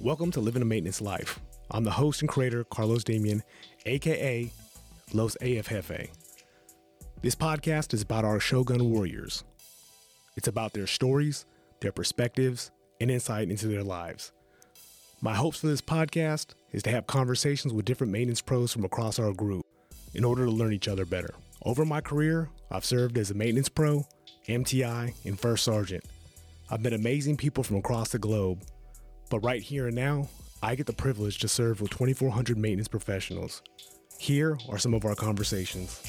Welcome to Living a Maintenance Life. I'm the host and creator, Carlos Damian, aka Los AF Jefe. This podcast is about our Shogun warriors. It's about their stories, their perspectives, and insight into their lives. My hopes for this podcast is to have conversations with different maintenance pros from across our group in order to learn each other better. Over my career, I've served as a maintenance pro, MTI, and first sergeant. I've met amazing people from across the globe, but right here and now, I get the privilege to serve with 2,400 maintenance professionals. Here are some of our conversations.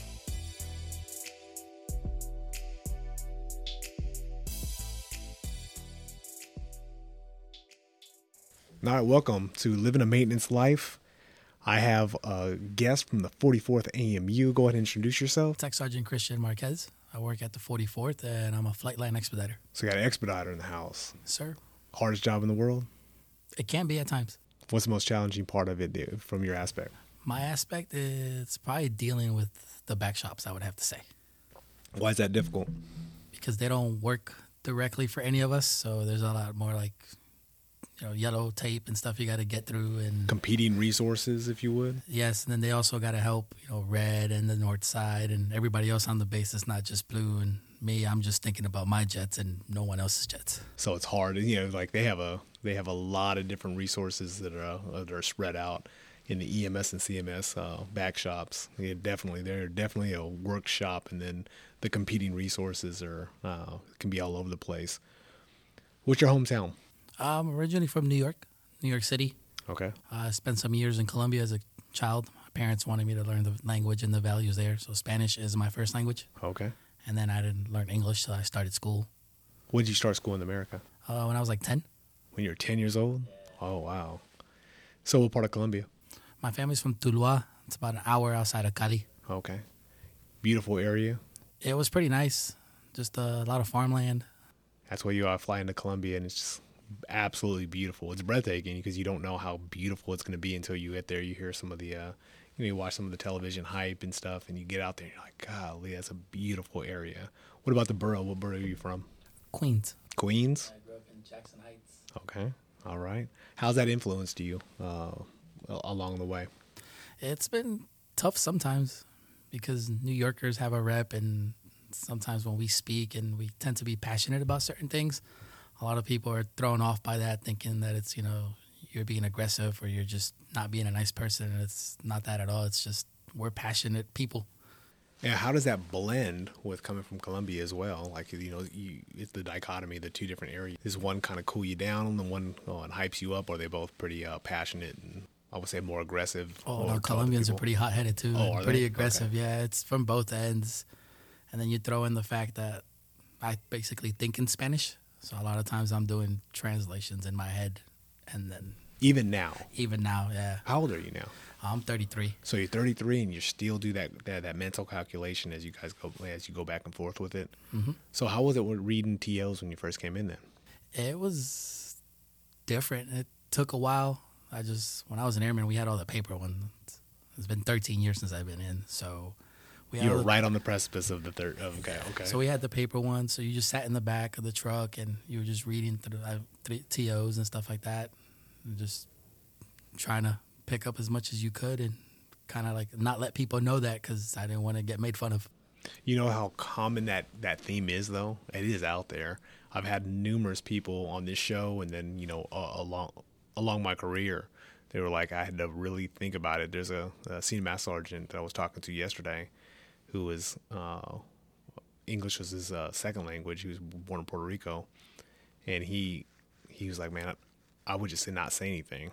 All right, welcome to Living a Maintenance Life. I have a guest from the 44th AMU. Go ahead and introduce yourself. Tech Sergeant Christian Marquez. I work at the 44th and I'm a flight line expediter. So, you got an expediter in the house. Sir, Hardest job in the world? It can be at times. What's the most challenging part of it dude, from your aspect? My aspect is probably dealing with the back shops, I would have to say, Why is that difficult? because they don't work directly for any of us. So there's a lot more like, you know, yellow tape and stuff you got to get through. And Competing resources, if you would. yes, and then they also got to help, you know, red and the north side and everybody else on the base is not just blue. And me, I'm just thinking about my jets and no one else's jets. So it's hard. and You know, like they have a they have a lot of different resources that are uh, that are spread out in the EMS and CMS uh, back shops. Yeah, definitely, they're definitely a workshop, and then the competing resources are uh, can be all over the place. What's your hometown? I'm originally from New York, New York City. Okay. I spent some years in Colombia as a child. My parents wanted me to learn the language and the values there. So Spanish is my first language. Okay. And then I didn't learn English, so I started school When did you start school in America? uh, when I was like 10. When you were ten years old. Oh wow. So what part of Colombia? My family's from Tuluá. It's about an hour outside of Cali. Okay. Beautiful area. It was pretty nice. Just a lot of farmland. That's why you uh, fly into Colombia, and it's just absolutely beautiful. It's breathtaking because you don't know how beautiful it's going to be until you get there. You hear some of the, uh, you know, you watch some of the television hype and stuff, and you get out there, and you're like, golly, that's a beautiful area. What about the borough? What borough are you from? Queens. Queens. I grew up in Jackson Heights. Okay. All right. How's that influenced you uh, along the way? It's been tough sometimes because New Yorkers have a rep, and sometimes when we speak and we tend to be passionate about certain things, a lot of people are thrown off by that, thinking that it's you know you're being aggressive or you're just not being a nice person, and it's not that at all. It's just we're passionate people. Yeah, how does that blend with coming from Colombia as well? Like you know, you, it's the dichotomy, the two different areas. Is one kind of cool you down, and the one oh, and hypes you up, or are they both pretty uh, passionate and I would say more aggressive? Oh, no, Colombians are pretty hot headed too. Oh, pretty they? aggressive. Okay. Yeah, it's from both ends. And then you throw in the fact that I basically think in Spanish. So a lot of times I'm doing translations in my head. And then Even now, even now, yeah, how old are you now? I'm 33. So you're 33, and you still do that, that that mental calculation as you guys go as you go back and forth with it. hmm So how was it reading TOs when you first came in? Then It was different. It took a while. I just, when I was an airman, we had all the paper ones. It's been 13 years since I've been in. So we you were the- right on the precipice of the third. Okay, okay. So we had the paper one. So you just sat in the back of the truck and you were just reading through uh, TOs and stuff like that, just trying to pick up as much as you could and kind of like not let people know that because I didn't want to get made fun of. You know how common that that theme is, though. It is out there. I've had numerous people on this show, and then you know uh, along along my career, they were like, I had to really think about it. There's a, a senior master sergeant that I was talking to yesterday, who was uh, English was his uh, second language. He was born in Puerto Rico, and he he was like, man, I would just not say anything.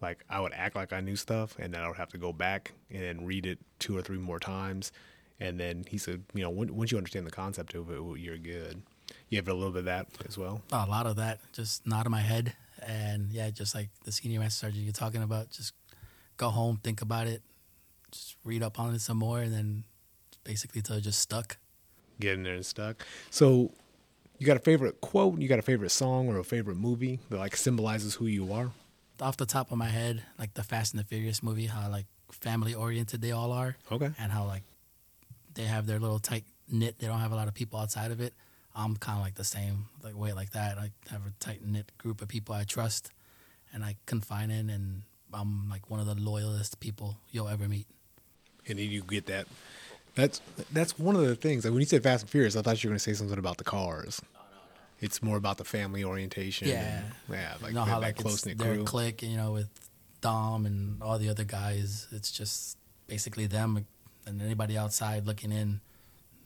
Like I would act like I knew stuff, and then I would have to go back and then read it two or three more times. And then he said, you know, once you understand the concept of it, you're good. You have a little bit of that as well. A lot of that just not in my head, and yeah, just like the senior master sergeant you're talking about, just go home, think about it, just read up on it some more, and then basically till just stuck. Getting there and stuck. So, you got a favorite quote? You got a favorite song or a favorite movie that like symbolizes who you are? Off the top of my head, like the Fast and the Furious movie, how like family oriented they all are. Okay. and how like they have their little tight knit. They don't have a lot of people outside of it. I'm kind of like the same like way like that. I have a tight knit group of people I trust, and I confine in, and I'm like one of the loyalest people you'll ever meet. And then you get that. That's that's one of the things. Like when you said Fast and Furious, I thought you were going to say something about the cars. It's more about the family orientation. Yeah, and, yeah, like you know that, how that like close knit their crew. clique, you know, with Dom and all the other guys. It's just basically them and anybody outside looking in.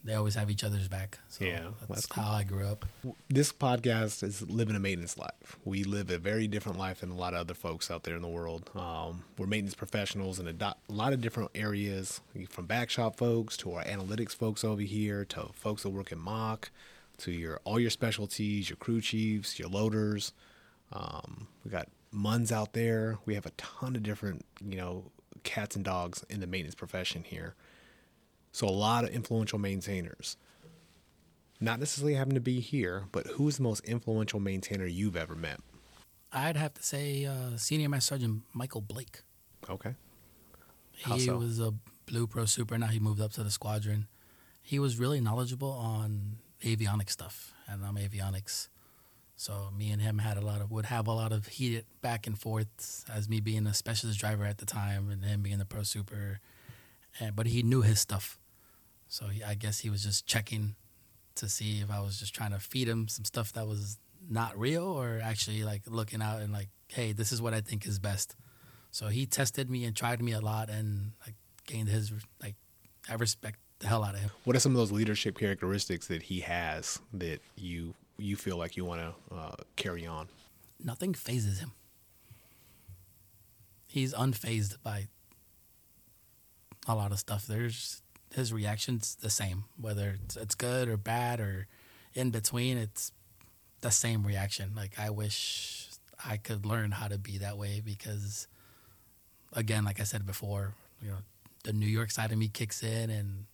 They always have each other's back. So Yeah, that's, that's cool. how I grew up. this podcast is living a maintenance life. We live a very different life than a lot of other folks out there in the world. Um, we're maintenance professionals in a, do- a lot of different areas, from back shop folks to our analytics folks over here to folks that work in MOC, to your all your specialties, your crew chiefs, your loaders. Um, we got muns out there. We have a ton of different, you know, cats and dogs in the maintenance profession here. So a lot of influential maintainers not necessarily having to be here, but who's the most influential maintainer you've ever met? I'd have to say uh, Senior Master Sergeant Michael Blake. Okay. How He so? was a Blue Pro Super. Now he moved up to the squadron. He was really knowledgeable on avionics stuff, and I'm avionics. So me and him had a lot of would have a lot of heated back and forth as me being a specialist driver at the time and him being the Pro Super. And, but he knew his stuff, so he, I guess he was just checking to see if I was just trying to feed him some stuff that was not real or actually like looking out and like, hey, this is what I think is best. So he tested me and tried me a lot, and like gained his like I respect the hell out of him. What are some of those leadership characteristics that he has that you you feel like you want to uh, carry on? Nothing phases him. He's unfazed by a lot of stuff. There's his reactions the same, whether it's, it's good or bad or in between. It's the same reaction. Like I wish I could learn how to be that way because, again, like I said before, you know, the New York side of me kicks in and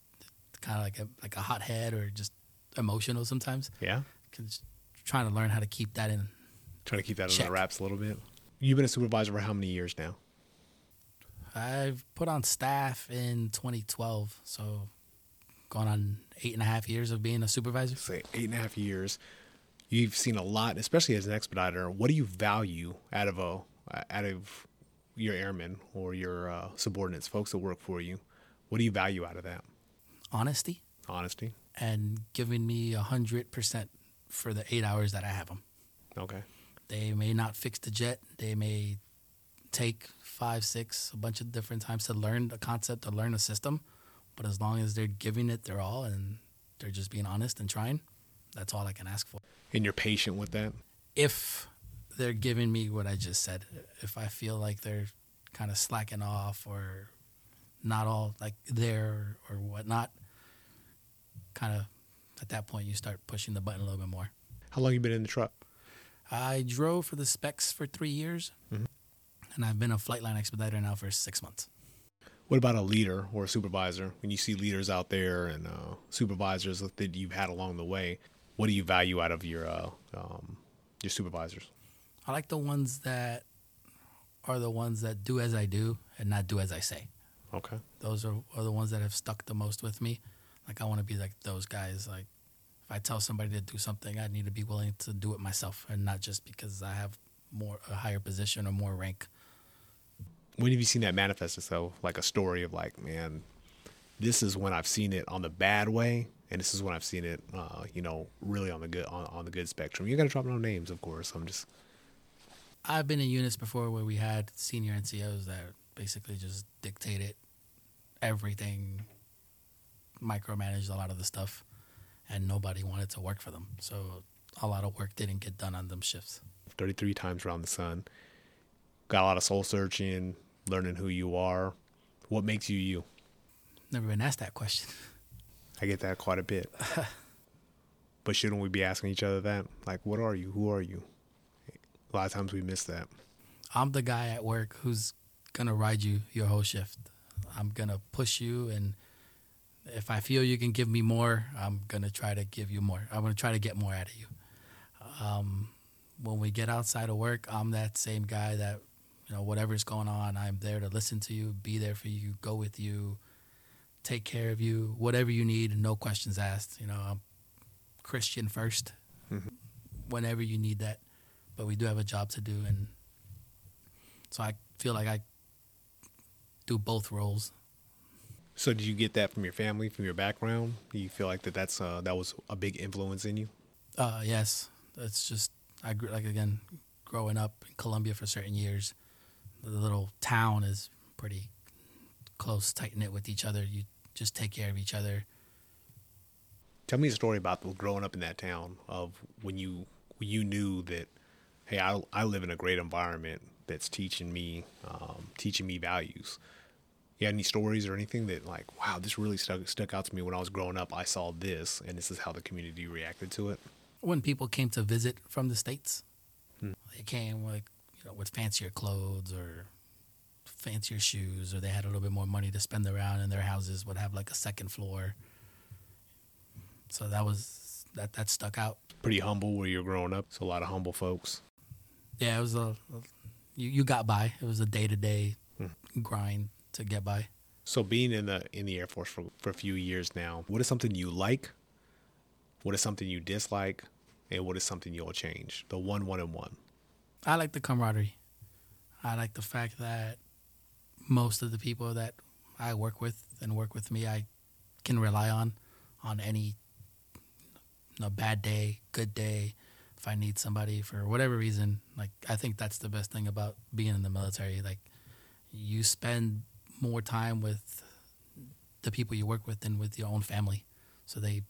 kind of like a like a hothead or just emotional sometimes. Yeah, Cause trying to learn how to keep that in. trying to keep that under Check. the wraps a little bit. You've been a supervisor for how many years now? I've put on staff in 2012, so going on eight and a half years of being a supervisor. Say eight and a half years. You've seen a lot, especially as an expediter. What do you value out of a out of your airmen or your uh, subordinates, folks that work for you? What do you value out of that? Honesty Honesty. and giving me a hundred percent for the eight hours that I have them. Okay. They may not fix the jet. They may take five, six, a bunch of different times to learn the concept, to learn the system. But as long as they're giving it their all and they're just being honest and trying, that's all I can ask for. And you're patient with that. if they're giving me what I just said, if I feel like they're kind of slacking off or not all like there or whatnot, kind of at that point you start pushing the button a little bit more. How long you been in the truck? I drove for the specs for three years, Mhm. And I've been a flight line expediter now for six months. What about a leader or a supervisor? When you see leaders out there and uh, supervisors that you've had along the way, what do you value out of your uh, um, your supervisors? I like the ones that are the ones that do as I do and not do as I say. Okay. those are, are the ones that have stuck the most with me. Like I want to be like those guys. Like if I tell somebody to do something, I need to be willing to do it myself, and not just because I have more a higher position or more rank. When have you seen that manifest itself? Like a story of like, man, this is when I've seen it on the bad way, and this is when I've seen it, uh, you know, really on the good on, on the good spectrum. You got to drop no names, of course. I'm just I've been in units before where we had senior NCOs that basically just dictated everything, micromanaged a lot of the stuff, and nobody wanted to work for them. So a lot of work didn't get done on them shifts. 33 times around the sun. Got a lot of soul searching, learning who you are. What makes you you? Never been asked that question. I get that quite a bit. but shouldn't we be asking each other that? Like, what are you? Who are you? A lot of times we miss that. I'm the guy at work who's gonna ride you your whole shift. I'm gonna push you, and if I feel you can give me more, I'm gonna try to give you more. I'm gonna try to get more out of you. Um, when we get outside of work, I'm that same guy that you know whatever's going on, I'm there to listen to you, be there for you, go with you, take care of you, whatever you need, no questions asked. You know, I'm Christian 1st Mhm. whenever you need that. But we do have a job to do, and So I feel like I do both roles. So did you get that from your family, from your background? Do you feel like that that's uh, that was a big influence in you? Uh, yes, it's just I grew like again growing up in Colombia for certain years. The little town is pretty close, tight knit with each other. You just take care of each other. Tell me a story about growing up in that town of when you when you knew that hey, I I live in a great environment that's teaching me um, teaching me values. You had any stories or anything that like, wow, this really stuck stuck out to me when I was growing up. I saw this, and this is how the community reacted to it. When people came to visit from the states, hmm. they came like you know with fancier clothes or fancier shoes, or they had a little bit more money to spend around, and their houses would have like a second floor. So that was that that stuck out. Pretty humble where you're growing up. So a lot of humble folks. Yeah, it was a, a you you got by. It was a day to day grind to get by. So being in the in the Air Force for, for a few years now, what is something you like? What is something you dislike? And what is something you'll change? The one, one, and one. I like the camaraderie. I like the fact that most of the people that I work with and work with me, I can rely on on any you know, bad day, good day. If I need somebody for whatever reason, like I think that's the best thing about being in the military. Like you spend more time with the people you work with than with your own family. So they,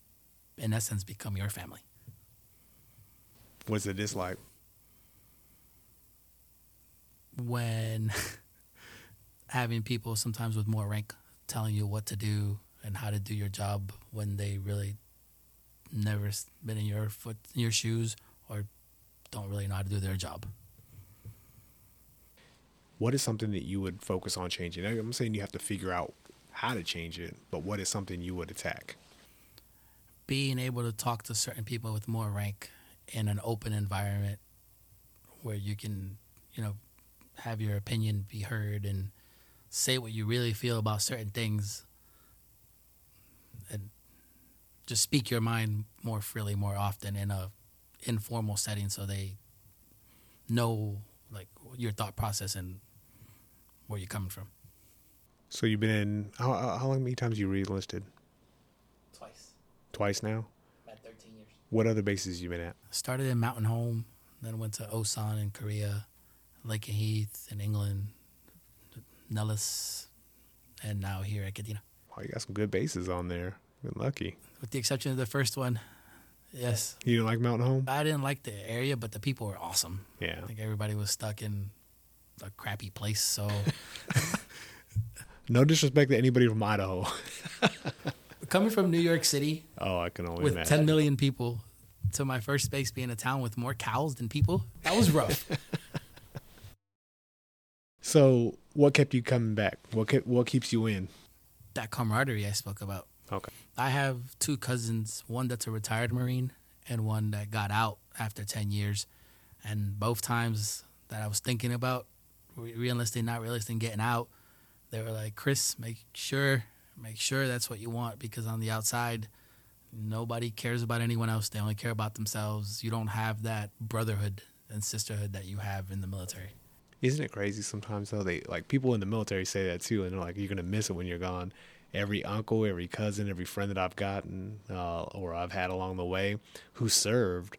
in essence, become your family. What's the dislike? When having people sometimes with more rank telling you what to do and how to do your job when they really never been in your foot in your shoes or don't really know how to do their job what is something that you would focus on changing? I'm saying you have to figure out how to change it, but what is something you would attack? Being able to talk to certain people with more rank in an open environment where you can, you know, have your opinion be heard and say what you really feel about certain things and just speak your mind more freely more often in a informal setting so they know like your thought process and where you're coming from. So you've been in how how long many times you re-enlisted? Twice. Twice now. At 13 years. What other bases you been at? Started in Mountain Home, then went to Osan in Korea, Lakenheath Heath in England, Nellis, and now here at Kadena. Oh, you got some good bases on there. Been lucky. With the exception of the first one, yes. You didn't like Mountain Home? I didn't like the area, but the people were awesome. Yeah. I think everybody was stuck in a crappy place. So, no disrespect to anybody from Idaho. Coming from New York City, oh, I can only with imagine. 10 million people, to my first base being a town with more cows than people, that was rough. so, what kept you coming back? What kept, what keeps you in? That camaraderie I spoke about. Okay. I have two cousins, one that's a retired Marine and one that got out after 10 years. And both times that I was thinking about re-enlisting, not re-enlisting, getting out, they were like, Chris, make sure, make sure that's what you want because on the outside, nobody cares about anyone else. They only care about themselves. You don't have that brotherhood and sisterhood that you have in the military. Isn't it crazy sometimes though? They like people in the military say that too, and they're like, "You're gonna miss it when you're gone." Every uncle, every cousin, every friend that I've gotten uh, or I've had along the way who served,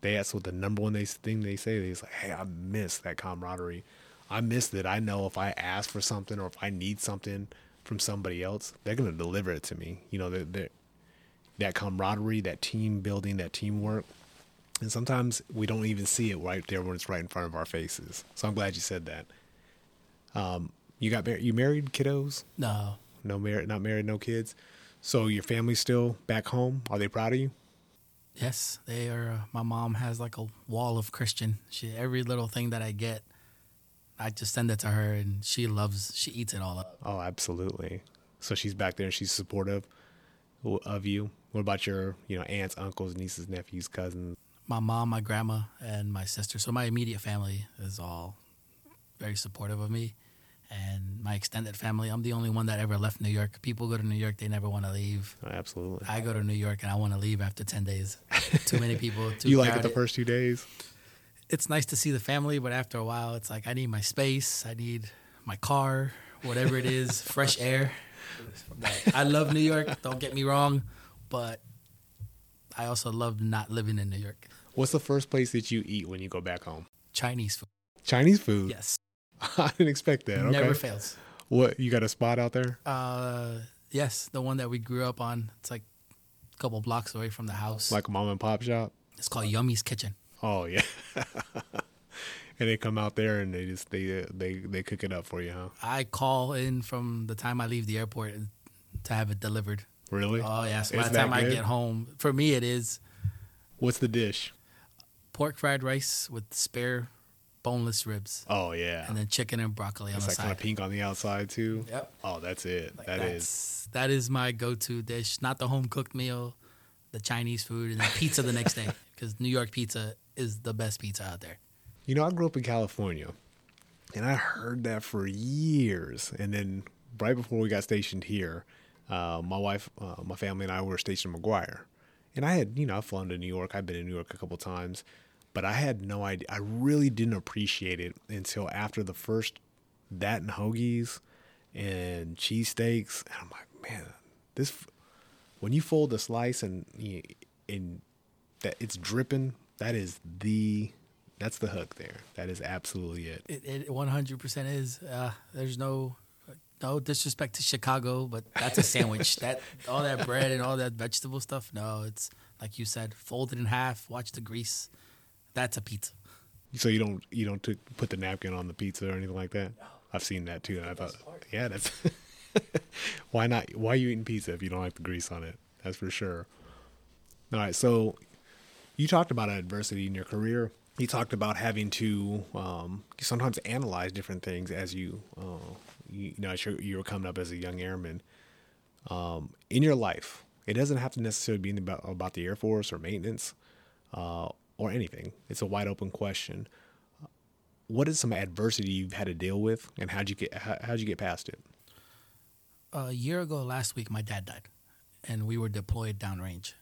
they that's what the number one thing they say. They're like, "Hey, I miss that camaraderie." I miss that I know if I ask for something or if I need something from somebody else, they're to deliver it to me. You know, they're, they're, that camaraderie, that team building, that teamwork. And sometimes we don't even see it right there when it's right in front of our faces. So I'm glad you said that. Um, you got married? You married kiddos? No, no married, not married, no kids. So your family's still back home. Are they proud of you? Yes, they are. Uh, my mom has like a wall of Christian. She every little thing that I get I just send it to her, and she loves. She eats it all up. Oh, absolutely. So she's back there, and she's supportive of you. What about your, you know, aunts, uncles, nieces, nephews, cousins? My mom, my grandma, and my sister. So my immediate family is all very supportive of me, and my extended family. I'm the only one that ever left New York. People go to New York, they never want to leave. Oh, absolutely. I go to New York, and I want to leave after ten days. Too many people. Too you crowded. like it the first two days? it's nice to see the family, but after a while, it's like I need my space. I need my car, whatever it is, fresh air. I love New York. Don't get me wrong, but I also love not living in New York. What's the first place that you eat when you go back home? Chinese food. Chinese food. Yes, I didn't expect that. Okay. never fails. What you got a spot out there? Uh, yes, the one that we grew up on. It's like a couple blocks away from the house. Like a mom and pop shop? it's called Yummy's Kitchen. Oh yeah. and they come out there and they just they they they cook it up for you, huh? I call in from the time I leave the airport to have it delivered. Really? Oh yes, by It's the time I get home, for me it is What's the dish? Pork fried rice with spare boneless ribs, Oh yeah. and then chicken and broccoli on it's the like kind of pink on the outside too. Yep. Oh, that's it. Like, That is. that is my go-to dish. Not the home cooked meal, the Chinese food, and then pizza the next day because New York pizza is the best pizza out there. You know, I grew up in California, and I heard that for years. And then right before we got stationed here, uh, my wife, uh, my family, and I were stationed in McGuire. And I had, you know, I've flown to New York. I've been in New York a couple times, but I had no idea. I really didn't appreciate it until after the first that and hoagies and cheesesteaks. And I'm like, man, this when you fold the slice and and that it's dripping, that is the that's the hook there. That is absolutely it. It, it 100% is. Uh, there's no no disrespect to Chicago, but that's a sandwich. that all that bread and all that vegetable stuff. No, it's like you said, fold it in half. Watch the grease. That's a pizza. So you don't you don't t- put the napkin on the pizza or anything like that. I've seen that too. And I thought, yeah, that's why not? Why are you eating pizza if you don't like the grease on it? That's for sure. All right, so you talked about adversity in your career. You talked about having to um, sometimes analyze different things as you, uh, you, you know, as you you were coming up as a young airman. Um, in your life, it doesn't have to necessarily be about, about the Air Force or maintenance uh, or anything. It's a wide open question. What is some adversity you've had to deal with, and how'd you get how, how'd you get past it? a year ago last week my dad died and we were deployed downrange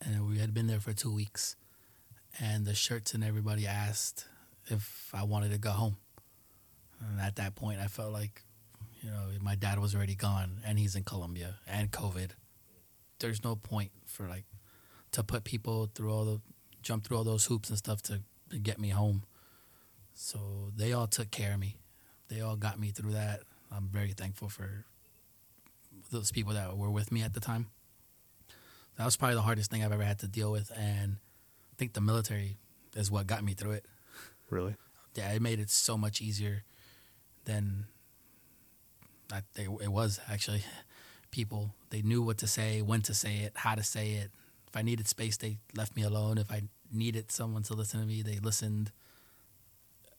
and we had been there for two weeks and the shirts and everybody asked if i wanted to go home and at that point i felt like you know my dad was already gone and he's in colombia and covid there's no point for like to put people through all the jump through all those hoops and stuff to, to get me home so they all took care of me they all got me through that i'm very thankful for those people that were with me at the time. That was probably the hardest thing I've ever had to deal with, and I think the military is what got me through it. Really? Yeah, it made it so much easier than I, it was actually. People they knew what to say, when to say it, how to say it. If I needed space, they left me alone. If I needed someone to listen to me, they listened.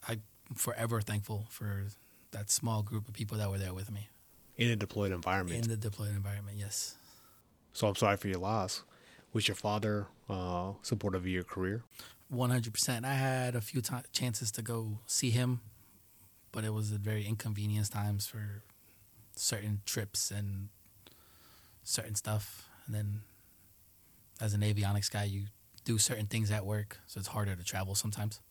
I'm forever thankful for that small group of people that were there with me In a deployed environment. in the deployed environment. Yes. so I'm sorry for your loss. Was your father uh, supportive of your career? One hundred percent. I had a few ti chances to go see him, but it was at very inconvenienced times for certain trips and certain stuff. And then, as an avionics guy, you do certain things at work, so it's harder to travel sometimes.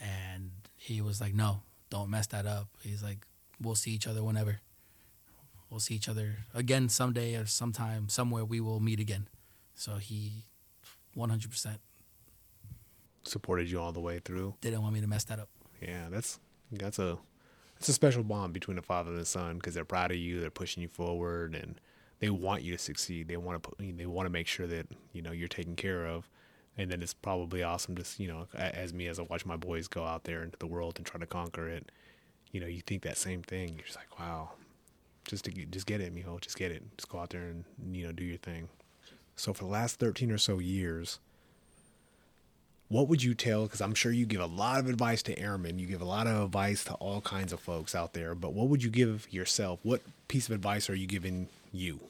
And he was like, "No, don't mess that up." He's like, "We'll see each other whenever. We'll see each other again someday or sometime somewhere. We will meet again." So he, one hundred percent Supported you all the way through. didn't want me to mess that up. Yeah, that's that's a it's a special bond between a father and a son because they're proud of you, they're pushing you forward, and they want you to succeed. They want to put, they want to make sure that you know you're taken care of. And then it's probably awesome to you know as me as I watch my boys go out there into the world and try to conquer it. You know, you think that same thing. You're just like, wow, just to get, just get it, Mijo, just get it. Just go out there and you know do your thing. So for the last 13 or so years, what would you tell because i'm sure you give a lot of advice to airmen you give a lot of advice to all kinds of folks out there but what would you give yourself what piece of advice are you giving you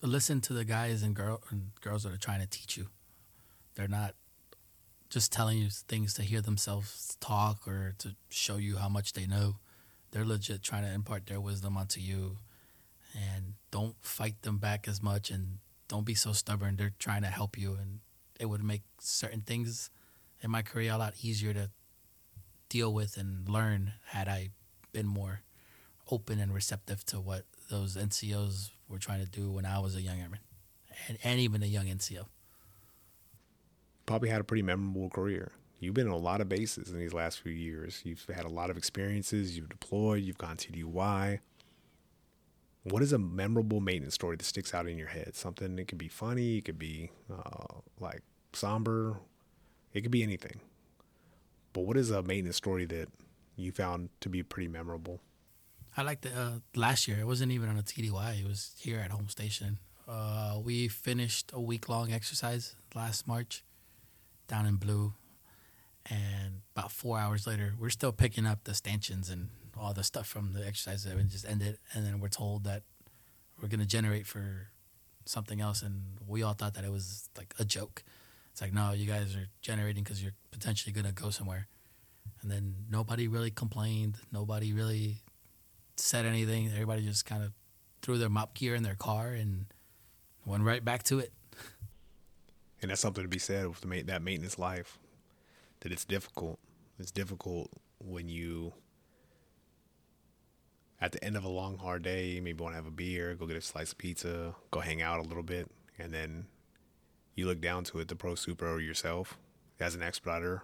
Listen to the guys and, girl, and girls that are trying to teach you. They're not just telling you things to hear themselves talk or to show you how much they know. They're legit trying to impart their wisdom onto you. And don't fight them back as much and don't be so stubborn. They're trying to help you and it would make certain things in my career a lot easier to deal with and learn had I been more open and receptive to what those NCOs were trying to do when I was a young airman and, and even a young NCO. Probably had a pretty memorable career. You've been on a lot of bases in these last few years. You've had a lot of experiences. You've deployed. You've gone TDY. What is a memorable maintenance story that sticks out in your head? Something that could be funny. It could be uh, like somber. It could be anything. But what is a maintenance story that you found to be pretty memorable? I like the uh, last year. It wasn't even on a TDY. It was here at home station. Uh, we finished a week long exercise last March down in Blue, and about four hours later, we're still picking up the stanchions and all the stuff from the exercise that we just ended. And then we're told that we're going to generate for something else, and we all thought that it was like a joke. It's like, no, you guys are generating because you're potentially going to go somewhere. And then nobody really complained. Nobody really said anything. Everybody just kind of threw their MOPP gear in their car and went right back to it. And that's something to be said with the, that maintenance life. That it's difficult. It's difficult when you, at the end of a long, hard day, maybe want to have a beer, go get a slice of pizza, go hang out a little bit, and then you look down to it, the pro super or yourself, as an expediter,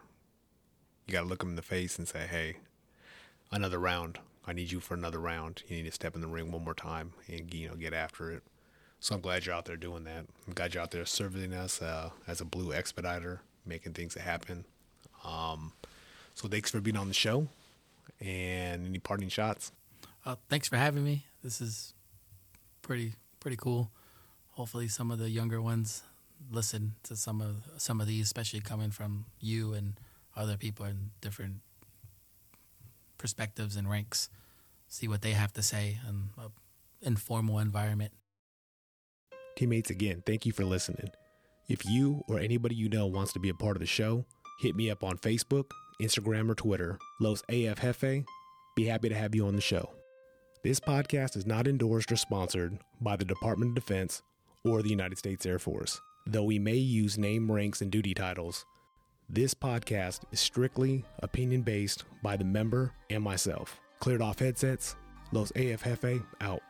you got to look them in the face and say, hey, another round. I need you for another round. You need to step in the ring one more time and you know get after it. So I'm glad you're out there doing that. I'm glad you're out there serving us uh, as a blue expediter, making things happen. Um, so thanks for being on the show. And any parting shots? Uh, thanks for having me. This is pretty pretty cool. Hopefully, some of the younger ones listen to some of some of these, especially coming from you and other people in different perspectives and ranks, see what they have to say in an informal environment. Teammates, again, thank you for listening. If you or anybody you know wants to be a part of the show, hit me up on Facebook, Instagram, or Twitter, Los AF Jefe. Be happy to have you on the show. This podcast is not endorsed or sponsored by the Department of Defense or the United States Air Force. Though we may use name, ranks, and duty titles, this podcast is strictly opinion based by the member and myself. Cleared off headsets, Los AF Jefe out.